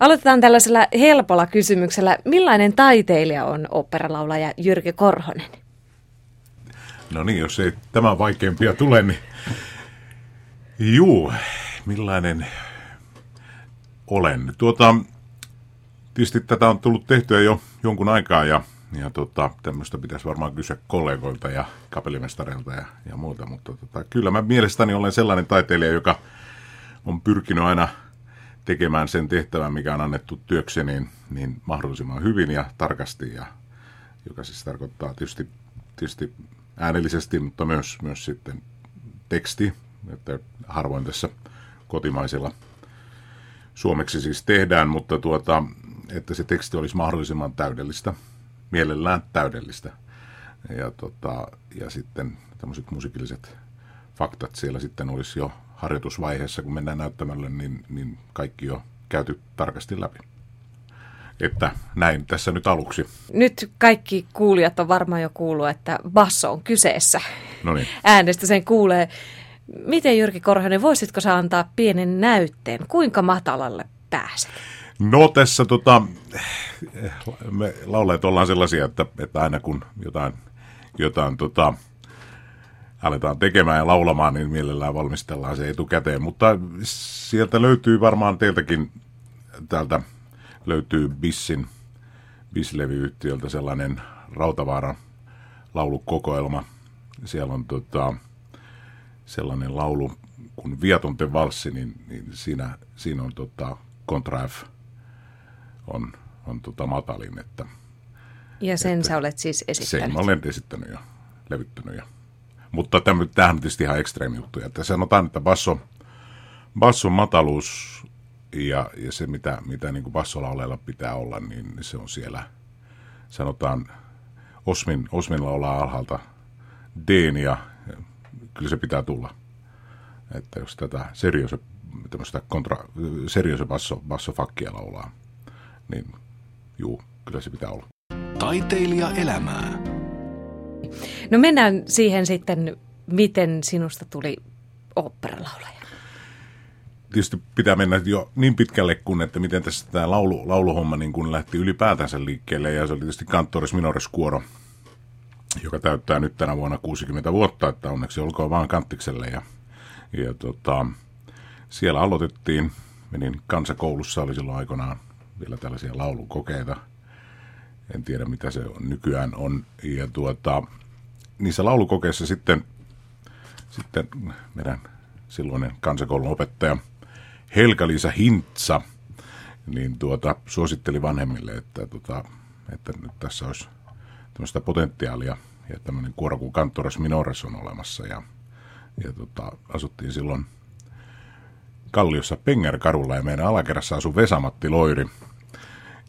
Aloitetaan tällaisella helpolla kysymyksellä. Millainen taiteilija on operalaulaja Jyrki Korhonen? No niin, jos ei tämä vaikeampia tule, niin juu, millainen olen. Tuota, tietysti tätä on tullut tehtyä jo jonkun aikaa ja, ja tota, tämmöistä pitäisi varmaan kysyä kollegoilta ja kapellimestareilta ja, ja muuta, mutta tota, kyllä mä mielestäni olen sellainen taiteilija, joka on pyrkinyt aina tekemään sen tehtävän, mikä on annettu työkseni, niin, niin mahdollisimman hyvin ja tarkasti, ja, joka siis tarkoittaa tietysti, tietysti äänellisesti, mutta myös, myös sitten teksti, että harvoin tässä kotimaisella suomeksi siis tehdään, mutta tuota, että se teksti olisi mahdollisimman täydellistä, mielellään täydellistä. Ja, tota, ja sitten tämmöiset musiikilliset faktat siellä sitten olisi jo harjoitusvaiheessa, kun mennään näyttämälle, niin, niin kaikki jo käyty tarkasti läpi. Että näin tässä nyt aluksi. Nyt kaikki kuulijat on varmaan jo kuullut, että basso on kyseessä. No niin. Äänestä sen kuulee. Miten Jyrki Korhonen, voisitko sä antaa pienen näytteen? Kuinka matalalle pääset? No tässä tota, me laulajat ollaan sellaisia, että, että aina kun jotain, jotain tota, aletaan tekemään ja laulamaan, niin mielellään valmistellaan se etukäteen. Mutta sieltä löytyy varmaan teiltäkin, täältä löytyy Bissin, Bislevy-yhtiöltä sellainen Rautavaaran laulukokoelma. Siellä on tota, sellainen laulu kuin Viatonte valssi, niin, niin siinä, siinä on tota, Contra F on, on tota matalin. Että, ja sen että, sä olet siis esittänyt? Sen olen esittänyt ja levyttänyt ja mutta tämähän on tietysti ihan ekstreemi juttu. Että sanotaan, että basso, basson mataluus ja, ja se, mitä, mitä niin kuin bassolauleilla pitää olla, niin se on siellä, sanotaan, Osmin, Osminilla ollaan alhaalta D, ja kyllä se pitää tulla. Että jos tätä seriose, tämmöistä kontra, seriose basso, bassofakkia laulaa, niin juu, kyllä se pitää olla. Taiteilija elämää. No mennään siihen sitten, miten sinusta tuli oopperalaulaja. Tietysti pitää mennä jo niin pitkälle kuin, että miten tässä tämä laulu, lauluhomma niin kun lähti ylipäätänsä liikkeelle. Ja se oli tietysti Kanttoris Minores Kuoro, joka täyttää nyt tänä vuonna 60 vuotta, että onneksi olkoon vaan Kanttikselle. Ja, ja tota, siellä aloitettiin, menin kansakoulussa, oli silloin aikoinaan vielä tällaisia laulukokeita. En tiedä, mitä se on, nykyään on. Ja tuota, niissä laulukokeissa sitten, sitten meidän silloinen kansakoulun opettaja Helka-Liisa Hintsa niin tuota, suositteli vanhemmille, että, tuota, että nyt tässä olisi tämmöistä potentiaalia ja tämmöinen kuoro kuin Cantores Minores on olemassa ja, ja tuota, asuttiin silloin Kalliossa Pengerkadulla ja meidän alakerrassa asui Vesamatti Loiri –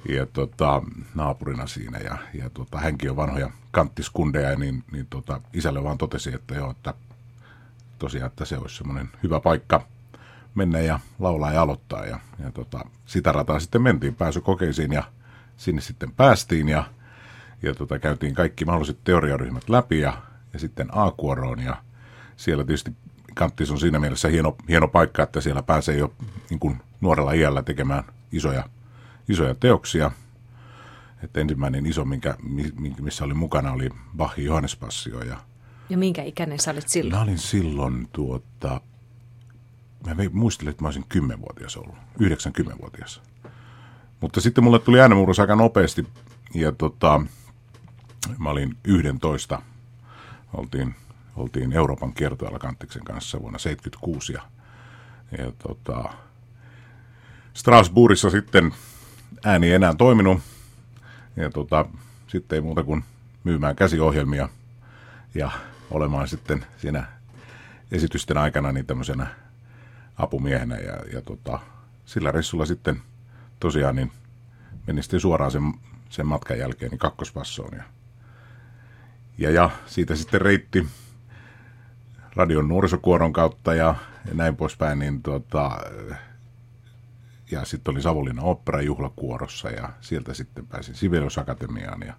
ja tota, naapurina siinä. Ja, ja tota, hänkin on vanhoja kanttiskundeja, niin, niin tota, isälle vaan totesi, että joo, että tosiaan, että se olisi semmoinen hyvä paikka mennä ja laulaa ja aloittaa. Ja, ja tota, sitä rataa sitten mentiin pääsykokeisiin ja sinne sitten päästiin ja, ja tota, käytiin kaikki mahdolliset teoriaryhmät läpi ja, ja sitten A-kuoroon ja siellä tietysti Kanttis on siinä mielessä hieno, hieno paikka, että siellä pääsee jo niin kuin nuorella iällä tekemään isoja isoja teoksia. Että ensimmäinen iso, minkä, missä oli mukana, oli Bachin Johannespassio. Ja, ja minkä ikäinen sä olit silloin? Mä olin silloin tuota, mä muistelin, että mä olisin 10-vuotias ollut, 90-vuotias. Mutta sitten mulle tuli äänenmurros aika nopeasti ja tota, mä olin 11. Oltiin, oltiin Euroopan kiertoilla Kantiksen kanssa vuonna 76 ja, ja tota, Strasbourgissa sitten ääni ei enää toiminut. Ja tota, sitten ei muuta kuin myymään käsiohjelmia ja olemaan sitten siinä esitysten aikana niin tämmöisenä apumiehenä. Ja, ja tota, sillä reissulla sitten tosiaan niin menin sitten suoraan sen, sen matkan jälkeen niin kakkospassoon. Ja, ja, ja siitä sitten reitti radion nuorisokuoron kautta ja, ja näin poispäin, niin tota, ja sitten oli Savonlinnan operajuhlakuorossa ja sieltä sitten pääsin Sibelius Akatemiaan ja,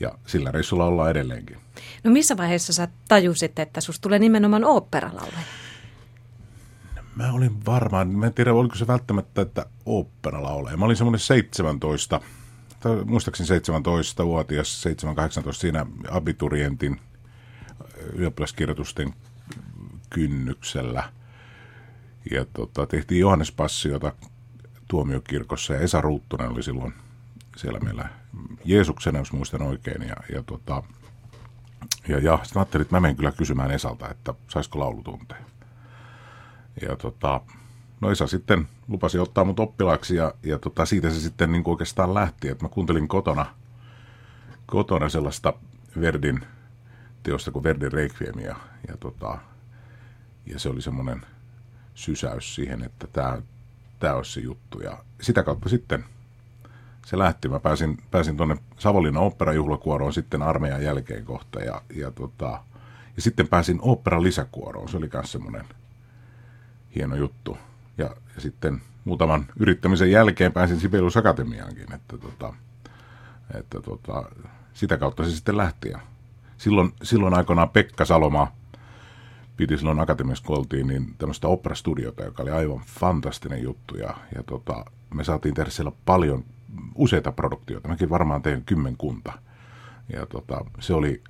ja sillä reissulla ollaan edelleenkin. No missä vaiheessa sä tajusit, että susta tulee nimenomaan oopperalaulaja? Mä olin varmaan, mä en tiedä oliko se välttämättä, että oopperalla ole. Mä olin semmoinen 17, tai muistaakseni 17-vuotias, 7-18 siinä abiturientin ylioppilaskirjoitusten kynnyksellä. Ja tota, tehtiin Johannes Passiota tuomiokirkossa ja Esa Ruuttunen oli silloin siellä meillä Jeesuksena, jos muistan oikein. Ja, ja, tota, ja, ja sitten ajattelin, että mä menen kyllä kysymään Esalta, että saisiko laulutunteja. Ja tota, no Esa sitten lupasi ottaa mut oppilaaksi ja, ja tota, siitä se sitten niin oikeastaan lähti, että mä kuuntelin kotona, kotona sellaista Verdin teosta kuin Verdin Requiem ja, ja, tota, ja se oli semmoinen sysäys siihen, että tämä, tämä olisi se juttu. Ja sitä kautta sitten se lähti. Mä pääsin, pääsin tuonne Savonlinnan oopperajuhlakuoroon sitten armeijan jälkeen kohta ja, ja, tota, ja sitten pääsin oopperan lisäkuoroon. Se oli myös semmoinen hieno juttu. Ja, ja sitten muutaman yrittämisen jälkeen pääsin Sibelius Akatemiaankin, että, tota, että tota, sitä kautta se sitten lähti. Ja silloin, silloin aikoinaan Pekka Saloma piti silloin akatemiassa, kun oltiin, niin tämmöistä operastudiota, joka oli aivan fantastinen juttu. Ja, ja tota, me saatiin tehdä siellä paljon, useita produktioita. Mäkin varmaan tein kymmenkunta. Ja tota, se oli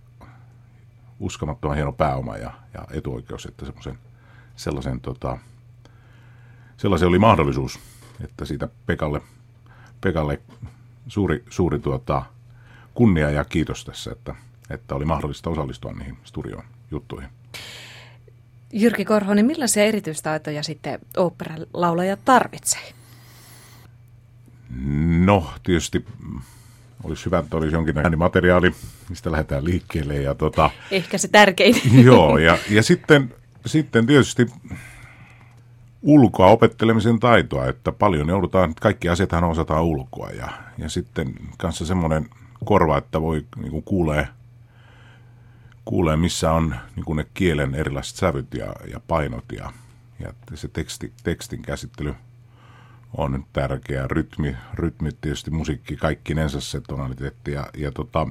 uskomattoman hieno pääoma ja, ja etuoikeus, että semmoisen, sellaisen, tota, sellaisen oli mahdollisuus, että siitä Pekalle, Pekalle suuri, suuri tuota, kunnia ja kiitos tässä, että, että oli mahdollista osallistua niihin studion juttuihin. Jyrki Korhonen, millaisia erityistaitoja sitten oopperalaulaja tarvitsee? No, tietysti olisi hyvä, että olisi jonkinlainen materiaali, mistä lähdetään liikkeelle. Ja tota, Ehkä se tärkein. Joo, ja, ja sitten, sitten tietysti ulkoa opettelemisen taitoa, että paljon joudutaan, kaikki asiathan osataan ulkoa ja, ja sitten kanssa semmoinen korva, että voi niin kuin kuulee, kuulee, missä on niin ne kielen erilaiset sävyt ja, ja painot ja, ja se teksti, tekstin käsittely on tärkeä. Rytmi, rytmi tietysti musiikki, kaikkinensa se tonaliteetti ja, ja tota,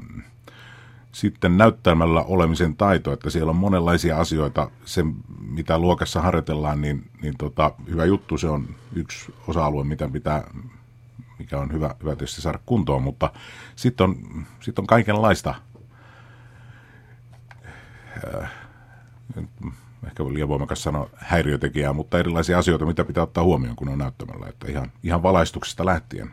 sitten näyttämällä olemisen taito, että siellä on monenlaisia asioita, se mitä luokassa harjoitellaan, niin, niin tota, hyvä juttu, se on yksi osa-alue, mitä pitää, mikä on hyvä, hyvä tietysti saada kuntoon, mutta sitten on, sit on kaikenlaista, ehkä liian voimakas sanoa häiriötekijää, mutta erilaisia asioita, mitä pitää ottaa huomioon, kun on näyttämällä, että ihan, ihan valaistuksesta lähtien,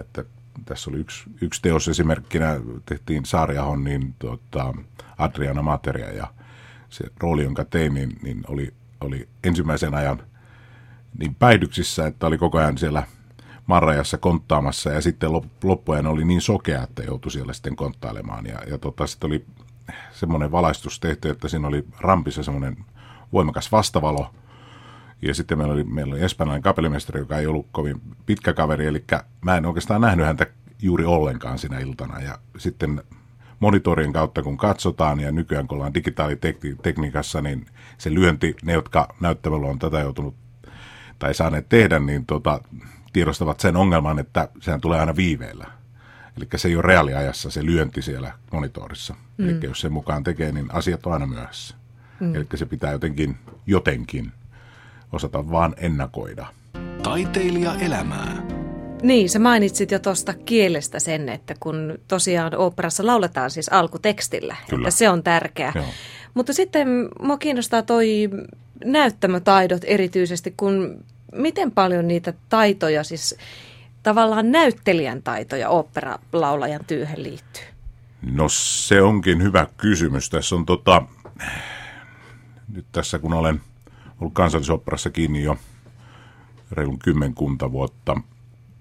että tässä oli yksi, yksi teos esimerkkinä, tehtiin Saariahon, niin tota, Adriana Materia ja se rooli, jonka tein, niin, niin oli, oli ensimmäisen ajan niin päihdyksissä, että oli koko ajan siellä marrajassa konttaamassa. Ja sitten loppujen oli niin sokea, että joutui siellä sitten konttailemaan. Ja, ja tota, sitten oli semmoinen valaistus tehty, että siinä oli rampissa semmoinen voimakas vastavalo – ja sitten meillä oli, meillä oli espanjalainen kapellimestari, joka ei ollut kovin pitkä kaveri, eli mä en oikeastaan nähnyt häntä juuri ollenkaan sinä iltana. Ja sitten monitorien kautta kun katsotaan ja nykyään kun ollaan digitaalitekniikassa, niin se lyönti, ne jotka näyttämällä on tätä joutunut tai saaneet tehdä, niin tota, tiedostavat sen ongelman, että sehän tulee aina viiveellä. Eli se ei ole reaaliajassa se lyönti siellä monitorissa. Mm. Eli jos sen mukaan tekee, niin asiat on aina myöhässä. Mm. Eli se pitää jotenkin, jotenkin osata vaan ennakoida. Taiteilija elämää. Niin, sä mainitsit jo tuosta kielestä sen, että kun tosiaan oopperassa lauletaan siis alkutekstillä, Kyllä. että se on tärkeä. Joo. Mutta sitten mua kiinnostaa toi näyttämötaidot erityisesti, kun miten paljon niitä taitoja, siis tavallaan näyttelijän taitoja oopperalaulajan työhön liittyy? No se onkin hyvä kysymys. Tässä on tota, nyt tässä kun olen – ollut kansallisopperassa kiinni jo reilun kymmenkunta vuotta.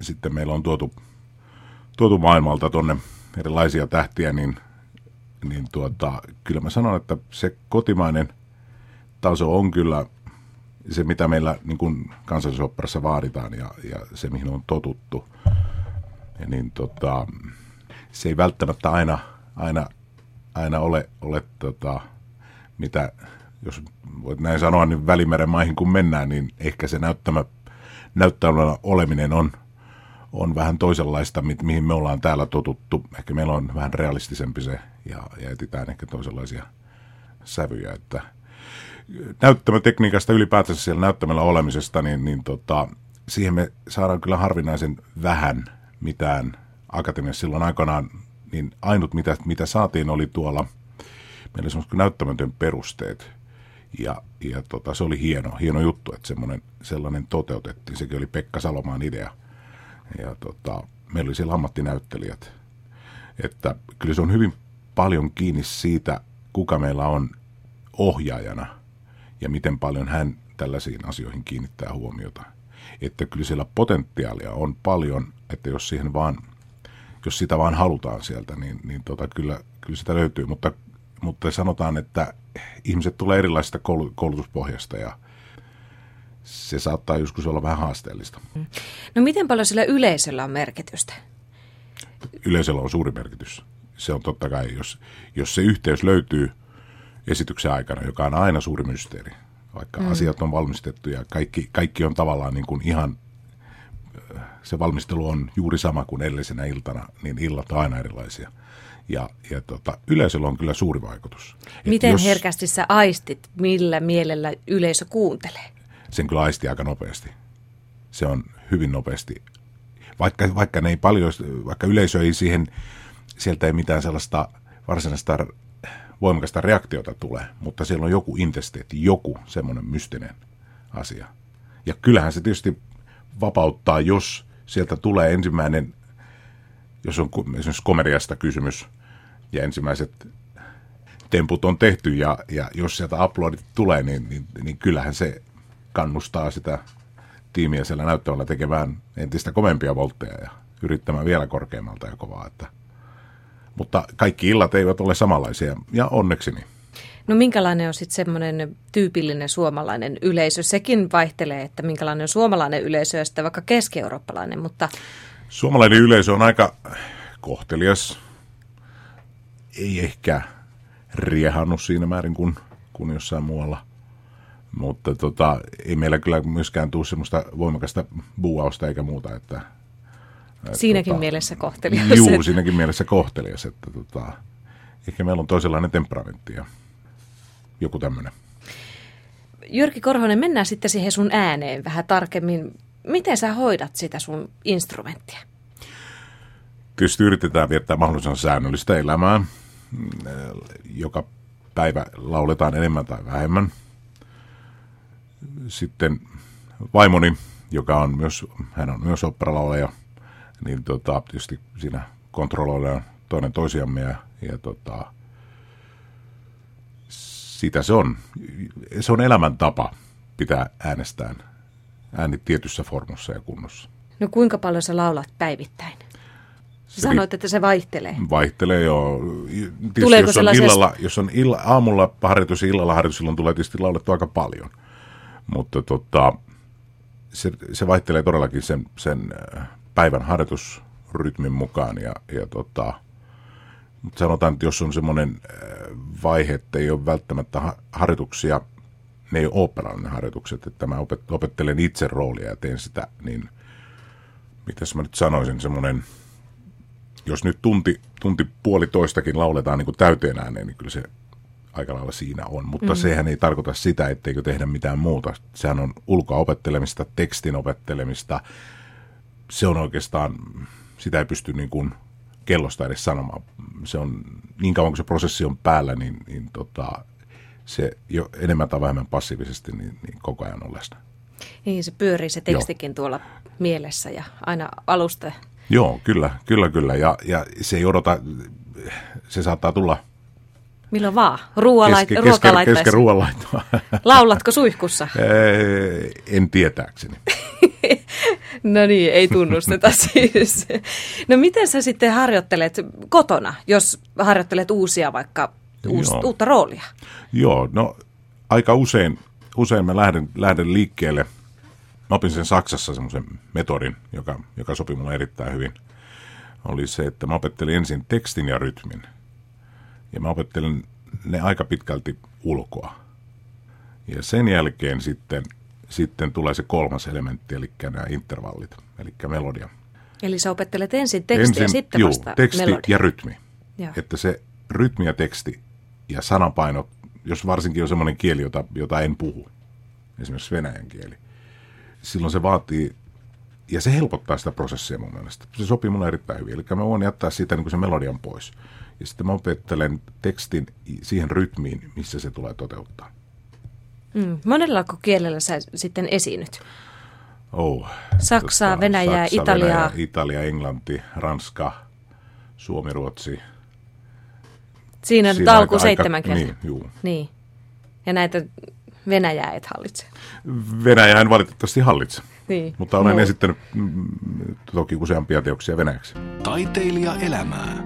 Sitten meillä on tuotu, tuotu maailmalta tuonne erilaisia tähtiä, niin, niin tuota, kyllä mä sanon, että se kotimainen taso on kyllä se, mitä meillä niin kuin kansallisopperassa vaaditaan ja, ja se, mihin on totuttu. Niin tota, se ei välttämättä aina, aina, aina ole, ole tota, mitä jos voit näin sanoa, niin Välimeren maihin kun mennään, niin ehkä se näyttämä, näyttämällä oleminen on, on vähän toisenlaista, mi- mihin me ollaan täällä totuttu. Ehkä meillä on vähän realistisempi se ja, ja etitään ehkä toisenlaisia sävyjä. Että näyttämötekniikasta ylipäätänsä siellä näyttämällä olemisesta, niin, niin tota, siihen me saadaan kyllä harvinaisen vähän mitään akatemiassa silloin aikanaan, niin ainut mitä, mitä saatiin oli tuolla, meillä semmoiset näyttämätön perusteet. Ja, ja tota, se oli hieno, hieno juttu, että semmoinen, sellainen toteutettiin. Sekin oli Pekka Salomaan idea. Ja tota, meillä oli siellä ammattinäyttelijät. Että kyllä se on hyvin paljon kiinni siitä, kuka meillä on ohjaajana ja miten paljon hän tällaisiin asioihin kiinnittää huomiota. Että kyllä siellä potentiaalia on paljon, että jos siihen vaan, jos sitä vaan halutaan sieltä, niin, niin tota, kyllä, kyllä sitä löytyy. Mutta, mutta sanotaan, että ihmiset tulee erilaisista koulutuspohjasta ja se saattaa joskus olla vähän haasteellista. No miten paljon sillä yleisöllä on merkitystä? Yleisöllä on suuri merkitys. Se on totta kai, jos, jos se yhteys löytyy esityksen aikana, joka on aina suuri mysteeri, vaikka mm. asiat on valmistettu ja kaikki, kaikki on tavallaan niin kuin ihan, se valmistelu on juuri sama kuin edellisenä iltana, niin illat on aina erilaisia. Ja, ja tota, yleisöllä on kyllä suuri vaikutus. Miten jos, herkästi sä aistit, millä mielellä yleisö kuuntelee? Sen kyllä aisti aika nopeasti. Se on hyvin nopeasti. Vaikka, vaikka ne ei paljon, vaikka yleisö ei siihen, sieltä ei mitään sellaista varsinaista voimakasta reaktiota tule, mutta siellä on joku intesteetti, joku semmoinen mystinen asia. Ja kyllähän se tietysti vapauttaa, jos sieltä tulee ensimmäinen, jos on esimerkiksi komediasta kysymys, ja ensimmäiset temput on tehty, ja, ja jos sieltä uploadit tulee, niin, niin, niin kyllähän se kannustaa sitä tiimiä siellä näyttämällä tekemään entistä kovempia voltteja ja yrittämään vielä korkeammalta ja kovaa. Että mutta kaikki illat eivät ole samanlaisia, ja onneksi niin. No minkälainen on sitten semmoinen tyypillinen suomalainen yleisö? Sekin vaihtelee, että minkälainen on suomalainen yleisö ja sitten vaikka keski-eurooppalainen, mutta... Suomalainen yleisö on aika kohtelias, ei ehkä riehannut siinä määrin kuin, kuin jossain muualla. Mutta tota, ei meillä kyllä myöskään tule semmoista voimakasta buuausta eikä muuta, että Siinäkin tota, mielessä kohtelias. Juu, siinäkin mielessä kohtelias, että tota, ehkä meillä on toisenlainen temperamentti ja joku tämmöinen. Jyrki Korhonen, mennään sitten siihen sun ääneen vähän tarkemmin. Miten sä hoidat sitä sun instrumenttia? Tietysti yritetään viettää mahdollisimman säännöllistä elämää. Joka päivä lauletaan enemmän tai vähemmän. Sitten vaimoni, joka on myös, hän on myös operalaulaja, niin tota, tietysti siinä kontrolloidaan toinen toisiamme ja, ja tota, sitä se on. Se on elämäntapa pitää äänestään ääni tietyssä formussa ja kunnossa. No kuinka paljon sä laulat päivittäin? Sä sanoit, että se vaihtelee. Vaihtelee jo. Tuleeko jos on, illalla, jos on illa, aamulla harjoitus ja illalla harjoitus, silloin tulee tietysti laulettu aika paljon. Mutta tota, se, se vaihtelee todellakin sen, sen päivän harjoitusrytmin mukaan. Ja, ja tota, mutta sanotaan, että jos on semmoinen äh, vaihe, että ei ole välttämättä harjoituksia, ne ei ole oopperallinen harjoitukset, että mä opettelen itse roolia ja teen sitä, niin mitäs mä nyt sanoisin, semmoinen, jos nyt tunti, tunti puolitoistakin lauletaan niin kuin täyteen ääneen, niin kyllä se aika lailla siinä on. Mutta mm. sehän ei tarkoita sitä, etteikö tehdä mitään muuta. Sehän on ulkoa opettelemista, tekstin opettelemista, se on oikeastaan, sitä ei pysty niin kuin kellosta edes sanomaan. Se on, niin kauan kuin se prosessi on päällä, niin, niin tota, se jo enemmän tai vähemmän passiivisesti niin, niin koko ajan on läsnä. Niin, se pyörii se tekstikin Joo. tuolla mielessä ja aina alusta. Joo, kyllä, kyllä, kyllä. Ja, ja se ei odota, se saattaa tulla Milloin vaan? Ruoalait- keske, keske, kesken ruoanlaittoa. Laulatko suihkussa? en tietääkseni. no niin, ei tunnusteta siis. No miten sä sitten harjoittelet kotona, jos harjoittelet uusia vaikka uus, uutta roolia? Joo, no aika usein, usein mä lähden, lähden liikkeelle. Mä opin sen Saksassa semmoisen metodin, joka, joka sopi mulle erittäin hyvin. Oli se, että mä opettelin ensin tekstin ja rytmin. Ja mä opettelin ne aika pitkälti ulkoa. Ja sen jälkeen sitten sitten tulee se kolmas elementti, eli nämä intervallit, eli melodia. Eli sä opettelet ensin tekstiä ensin, ja sitten juu, vasta teksti melodia. ja rytmi. Joo. Että se rytmi ja teksti ja sanapainot jos varsinkin on semmoinen kieli, jota, jota en puhu, esimerkiksi venäjän kieli, silloin se vaatii, ja se helpottaa sitä prosessia mun mielestä. Se sopii mulle erittäin hyvin. Eli mä voin jättää siitä niin kuin se melodian pois. Ja sitten mä opettelen tekstin siihen rytmiin, missä se tulee toteuttaa. Mm. Monella kielellä sä sitten esiinnyt? Oh, Saksaa, tota, Venäjää, Saksa, Italiaa. Venäjä, Italia, Englanti, Ranska, Suomi, Ruotsi. Siinä, Siinä alku seitsemän kieltä. Niin, juu. niin. Ja näitä Venäjää et hallitse. Venäjää en valitettavasti hallitse. Niin. Mutta olen no. esittänyt mm, toki useampia teoksia venäjäksi. Taiteilija elämää.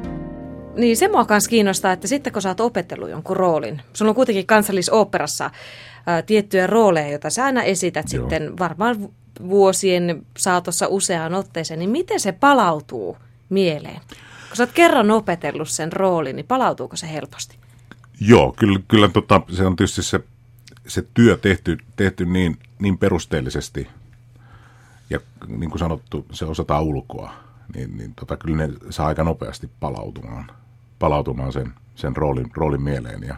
Niin, se mua myös kiinnostaa, että sitten kun sä oot opetellut jonkun roolin, sulla on kuitenkin kansallisoopperassa ää, tiettyjä rooleja, joita sä aina esität Joo. sitten varmaan vuosien saatossa useaan otteeseen, niin miten se palautuu mieleen? Kun sä oot kerran opetellut sen roolin, niin palautuuko se helposti? Joo, kyllä, kyllä tota, se on tietysti se, se työ tehty, tehty niin, niin perusteellisesti ja niin kuin sanottu, se osataan ulkoa, niin, niin tota, kyllä ne saa aika nopeasti palautumaan, palautumaan sen, sen roolin, roolin mieleen. Ja,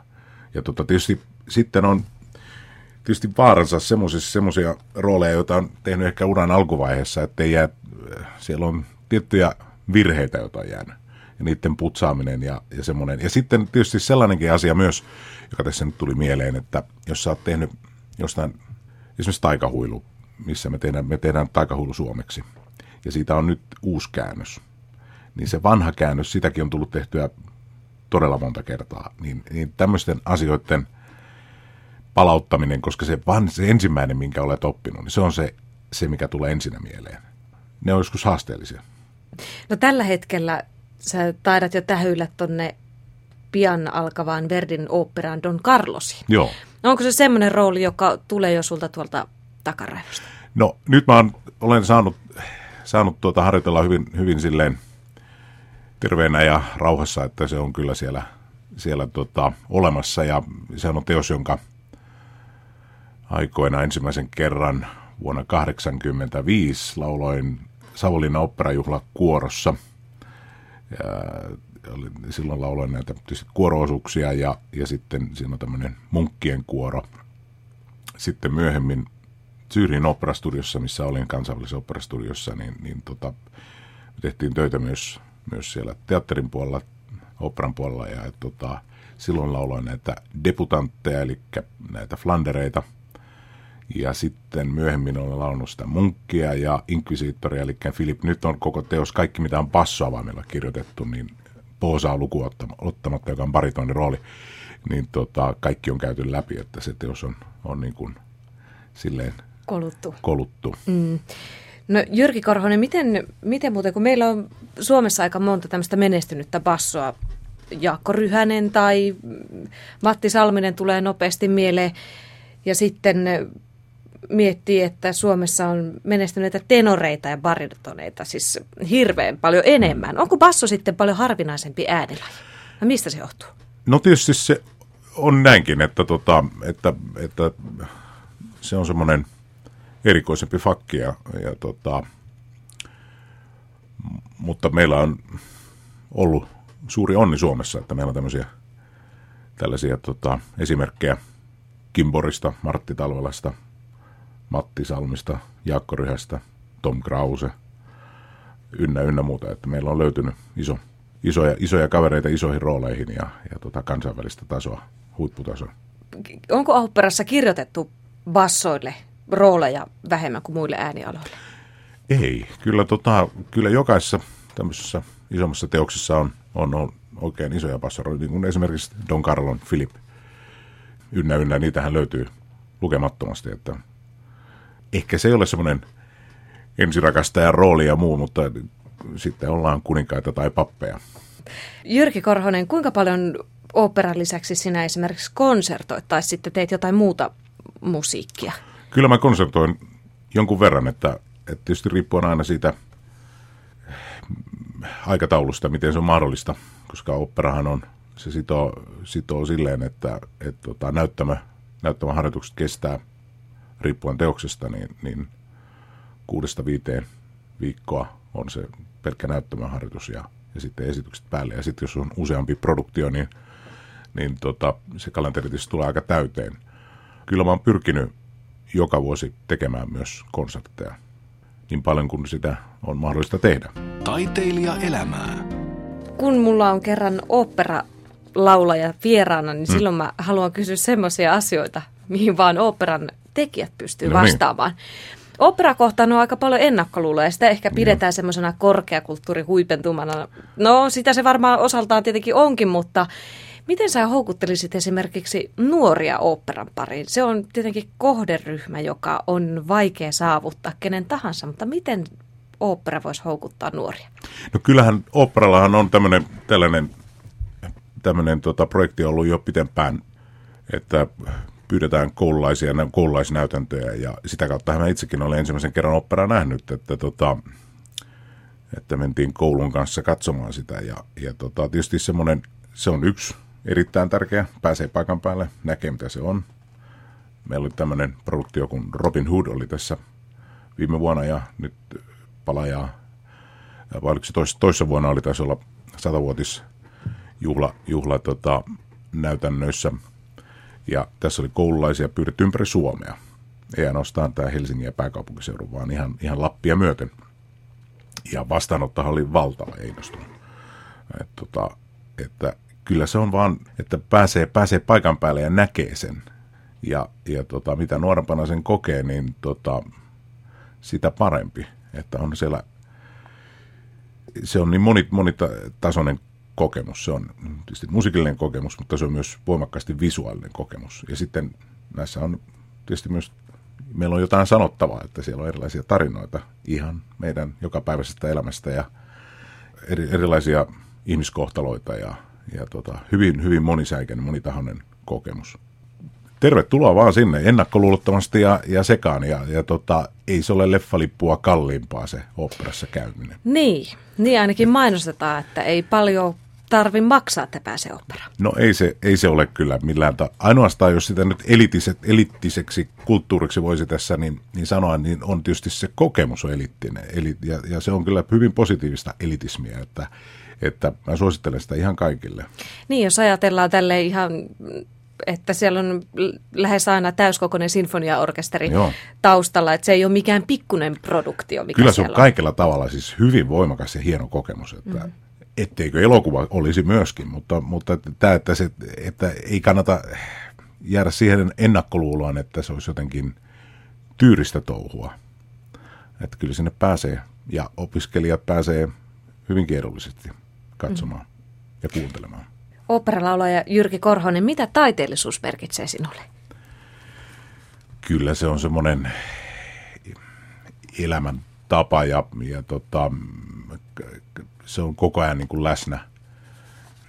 ja tota, tietysti sitten on tietysti vaaransa semmoisia rooleja, joita on tehnyt ehkä uran alkuvaiheessa, että jää, siellä on tiettyjä virheitä, joita on jäänyt ja niiden putsaaminen ja, ja semmoinen. Ja sitten tietysti sellainenkin asia myös, joka tässä nyt tuli mieleen, että jos sä oot tehnyt jostain, esimerkiksi taikahuilu, missä me tehdään, me tehdään taikahuilu suomeksi, ja siitä on nyt uusi käännös, niin se vanha käännös, sitäkin on tullut tehtyä todella monta kertaa, niin, niin tämmöisten asioiden palauttaminen, koska se, van, se ensimmäinen, minkä olet oppinut, niin se on se, se, mikä tulee ensinnä mieleen. Ne on joskus haasteellisia. No tällä hetkellä sä taidat jo tähyillä tonne pian alkavaan Verdin oopperaan Don Carlosi. Joo. No onko se semmoinen rooli, joka tulee jo sulta tuolta takaraivosta? No nyt mä oon, olen saanut, saanut tuota harjoitella hyvin, hyvin silleen terveenä ja rauhassa, että se on kyllä siellä, siellä tota, olemassa. Ja se on teos, jonka aikoina ensimmäisen kerran vuonna 1985 lauloin Savonlinnan operajuhla kuorossa – ja silloin lauloin näitä kuoroosuuksia ja, ja sitten siinä on tämmöinen munkkien kuoro. Sitten myöhemmin Syyrin operastudiossa, missä olin kansainvälisessä operastudiossa, niin, niin tota, tehtiin töitä myös, myös siellä teatterin puolella, operan puolella ja tota, silloin lauloin näitä debutantteja, eli näitä flandereita – ja sitten myöhemmin olen launnut sitä munkkia ja inkvisiittoria, eli Filip, nyt on koko teos, kaikki mitä on bassoavaimella kirjoitettu, niin Poosaa luku ottamatta, joka on baritonin rooli, niin tota, kaikki on käyty läpi, että se teos on, on niin kuin silleen koluttu. koluttu. Mm. No Jyrki Korhonen, miten, miten muuten, kun meillä on Suomessa aika monta tämmöistä menestynyttä bassoa, Jaakko Ryhänen tai Matti Salminen tulee nopeasti mieleen, ja sitten miettii, että Suomessa on menestyneitä tenoreita ja baritoneita siis hirveän paljon enemmän. Onko basso sitten paljon harvinaisempi äänilaji? No mistä se johtuu? No tietysti se on näinkin, että, tota, että, että se on semmoinen erikoisempi fakki. Ja, ja tota, mutta meillä on ollut suuri onni Suomessa, että meillä on tämmöisiä tällaisia tota, esimerkkejä Kimborista, Martti Talvelasta – Matti Salmista, Jaakko Ryhästä, Tom Krause, ynnä ynnä muuta. Että meillä on löytynyt iso, isoja, isoja kavereita isoihin rooleihin ja, ja tota kansainvälistä tasoa, huipputasoa. Onko operassa kirjoitettu bassoille rooleja vähemmän kuin muille äänialoille? Ei. Kyllä, tota, kyllä jokaisessa tämmöisessä isommassa teoksessa on, on, on oikein isoja bassoroita, niin kuin esimerkiksi Don Carlon, Philip, ynnä ynnä, niitähän löytyy lukemattomasti, että ehkä se ei ole semmoinen ensirakastajan rooli ja muu, mutta sitten ollaan kuninkaita tai pappeja. Jyrki Korhonen, kuinka paljon operan lisäksi sinä esimerkiksi konsertoit tai sitten teet jotain muuta musiikkia? Kyllä mä konsertoin jonkun verran, että, että tietysti riippuen aina siitä aikataulusta, miten se on mahdollista, koska operahan on, se sitoo, sitoo silleen, että, että tota, näyttämä, näyttämäharjoitukset kestää – riippuen teoksesta, niin, niin kuudesta viiteen viikkoa on se pelkkä näyttämöharjoitus ja, ja sitten esitykset päälle. Ja sitten jos on useampi produktio, niin niin tota, se kalenteri tulee aika täyteen. Kyllä mä oon pyrkinyt joka vuosi tekemään myös konsertteja niin paljon kuin sitä on mahdollista tehdä. Taiteilija elämää. Kun mulla on kerran opera laulaja vieraana, niin mm. silloin mä haluan kysyä semmoisia asioita, mihin vaan operan tekijät pystyy no niin. vastaamaan. Operakohtaan on aika paljon ennakkoluuloja ja sitä ehkä pidetään semmoisena korkeakulttuurihuipentumana. No sitä se varmaan osaltaan tietenkin onkin, mutta miten sä houkuttelisit esimerkiksi nuoria operan pariin? Se on tietenkin kohderyhmä, joka on vaikea saavuttaa kenen tahansa, mutta miten opera voisi houkuttaa nuoria? No kyllähän operallahan on tämmöinen tällainen tämmöinen tota, projekti ollut jo pitempään, että pyydetään koululaisia koululaisnäytäntöjä ja sitä kautta mä itsekin olen ensimmäisen kerran opera nähnyt, että, tota, että mentiin koulun kanssa katsomaan sitä ja, ja tota, tietysti semmoinen, se on yksi erittäin tärkeä, pääsee paikan päälle, näkee mitä se on. Meillä oli tämmöinen produktio kuin Robin Hood oli tässä viime vuonna ja nyt palajaa, vai oliko se tois, toissa vuonna oli taisi olla satavuotis juhla, juhla tota, näytännöissä. Ja tässä oli koululaisia pyydetty ympäri Suomea. Ei ainoastaan tämä Helsingin ja pääkaupunkiseudun, vaan ihan, ihan Lappia myöten. Ja vastaanottohan oli valtava, ei Et, tota, että kyllä se on vaan, että pääsee, pääsee paikan päälle ja näkee sen. Ja, ja tota, mitä nuorempana sen kokee, niin tota, sitä parempi. Että on siellä, se on niin moni, monitasoinen kokemus. Se on tietysti musiikillinen kokemus, mutta se on myös voimakkaasti visuaalinen kokemus. Ja sitten näissä on tietysti myös, meillä on jotain sanottavaa, että siellä on erilaisia tarinoita ihan meidän jokapäiväisestä elämästä ja eri, erilaisia ihmiskohtaloita ja, ja tota, hyvin, hyvin monisäikeinen, monitahoinen kokemus. Tervetuloa vaan sinne ennakkoluulottomasti ja, ja sekaan. Ja, ja tota, ei se ole leffalippua kalliimpaa se operassa käyminen. Niin, niin ainakin mainostetaan, että ei paljon tarvi maksaa, että pääsee operaan? No ei se, ei se ole kyllä millään. Ta- ainoastaan jos sitä nyt elitiset, elittiseksi kulttuuriksi voisi tässä niin, niin sanoa, niin on tietysti se kokemus on elittinen. Eli, ja, ja se on kyllä hyvin positiivista elitismiä, että, että mä suosittelen sitä ihan kaikille. Niin, jos ajatellaan tälle ihan että siellä on lähes aina täyskokoinen sinfoniaorkesteri Joo. taustalla, että se ei ole mikään pikkunen produktio. Mikä Kyllä se on, on kaikella tavalla siis hyvin voimakas ja hieno kokemus, että mm etteikö elokuva olisi myöskin, mutta, mutta tämä, että, se, että ei kannata jäädä siihen ennakkoluuloon, että se olisi jotenkin tyyristä touhua. Että kyllä sinne pääsee ja opiskelijat pääsee hyvin edullisesti katsomaan mm. ja kuuntelemaan. Operalaulaja Jyrki Korhonen, mitä taiteellisuus merkitsee sinulle? Kyllä se on semmoinen elämäntapa ja, ja tota, se on koko ajan niin kuin läsnä.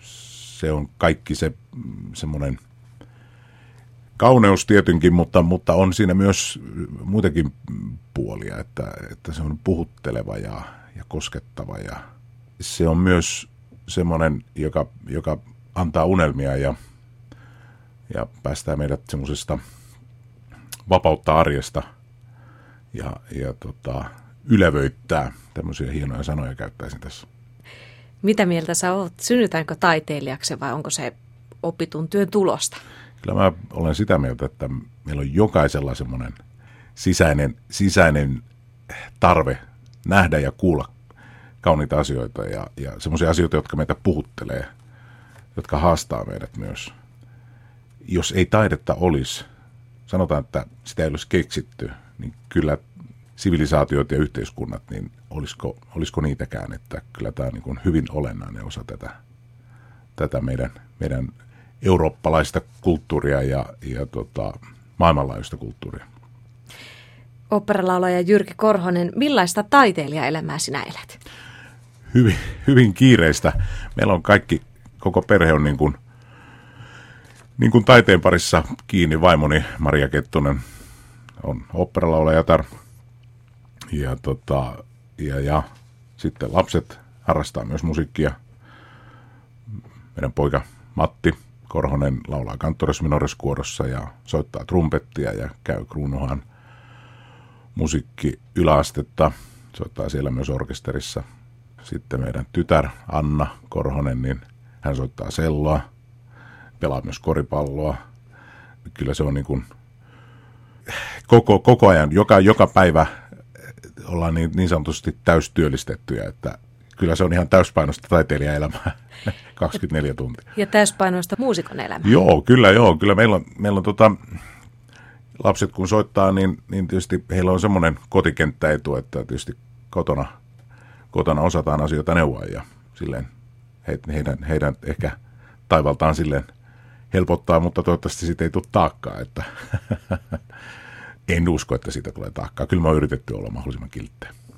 Se on kaikki se semmoinen kauneus tietenkin, mutta, mutta on siinä myös muitakin puolia, että, että se on puhutteleva ja, ja koskettava ja se on myös semmoinen, joka, joka antaa unelmia ja, ja päästää meidät semmoisesta vapautta arjesta ja, ja tota, ylevöittää. Tämmöisiä hienoja sanoja käyttäisin tässä. Mitä mieltä sä oot? Synnytäänkö taiteilijaksi vai onko se opitun työn tulosta? Kyllä mä olen sitä mieltä, että meillä on jokaisella semmoinen sisäinen, sisäinen tarve nähdä ja kuulla kauniita asioita ja, ja semmoisia asioita, jotka meitä puhuttelee, jotka haastaa meidät myös. Jos ei taidetta olisi, sanotaan, että sitä ei olisi keksitty, niin kyllä sivilisaatiot ja yhteiskunnat, niin olisiko, olisiko niitäkään, että kyllä tämä on niin hyvin olennainen osa tätä, tätä meidän, meidän eurooppalaista kulttuuria ja, ja tota, maailmanlaajuista kulttuuria. Operalaulaja Jyrki Korhonen, millaista taiteilijaelämää sinä elät? Hyvin, hyvin kiireistä. Meillä on kaikki, koko perhe on niin kuin, niin kuin taiteen parissa kiinni. Vaimoni Maria Kettunen on operalaulajatar ja, tota, ja, ja sitten lapset harrastaa myös musiikkia. Meidän poika Matti Korhonen laulaa kanttoris minoriskuorossa ja soittaa trumpettia ja käy Kruunuhan musiikki yläastetta. Soittaa siellä myös orkesterissa. Sitten meidän tytär Anna Korhonen, niin hän soittaa selloa. pelaa myös koripalloa. Kyllä se on niin kuin koko, koko ajan, joka, joka päivä ollaan niin, niin sanotusti täystyöllistettyjä, että kyllä se on ihan täyspainosta taiteilijaelämää 24 tuntia. Ja täyspainoista muusikon elämää. Joo, kyllä joo. Kyllä meillä on, meillä on tota, lapset kun soittaa, niin, niin tietysti heillä on semmoinen kotikenttäetu, että tietysti kotona, kotona osataan asioita neuvoa ja silleen he, heidän, heidän ehkä taivaltaan silleen helpottaa, mutta toivottavasti siitä ei tule taakkaa, että en usko, että siitä tulee taakkaa. Kyllä mä oon yritetty olla mahdollisimman kiltteä.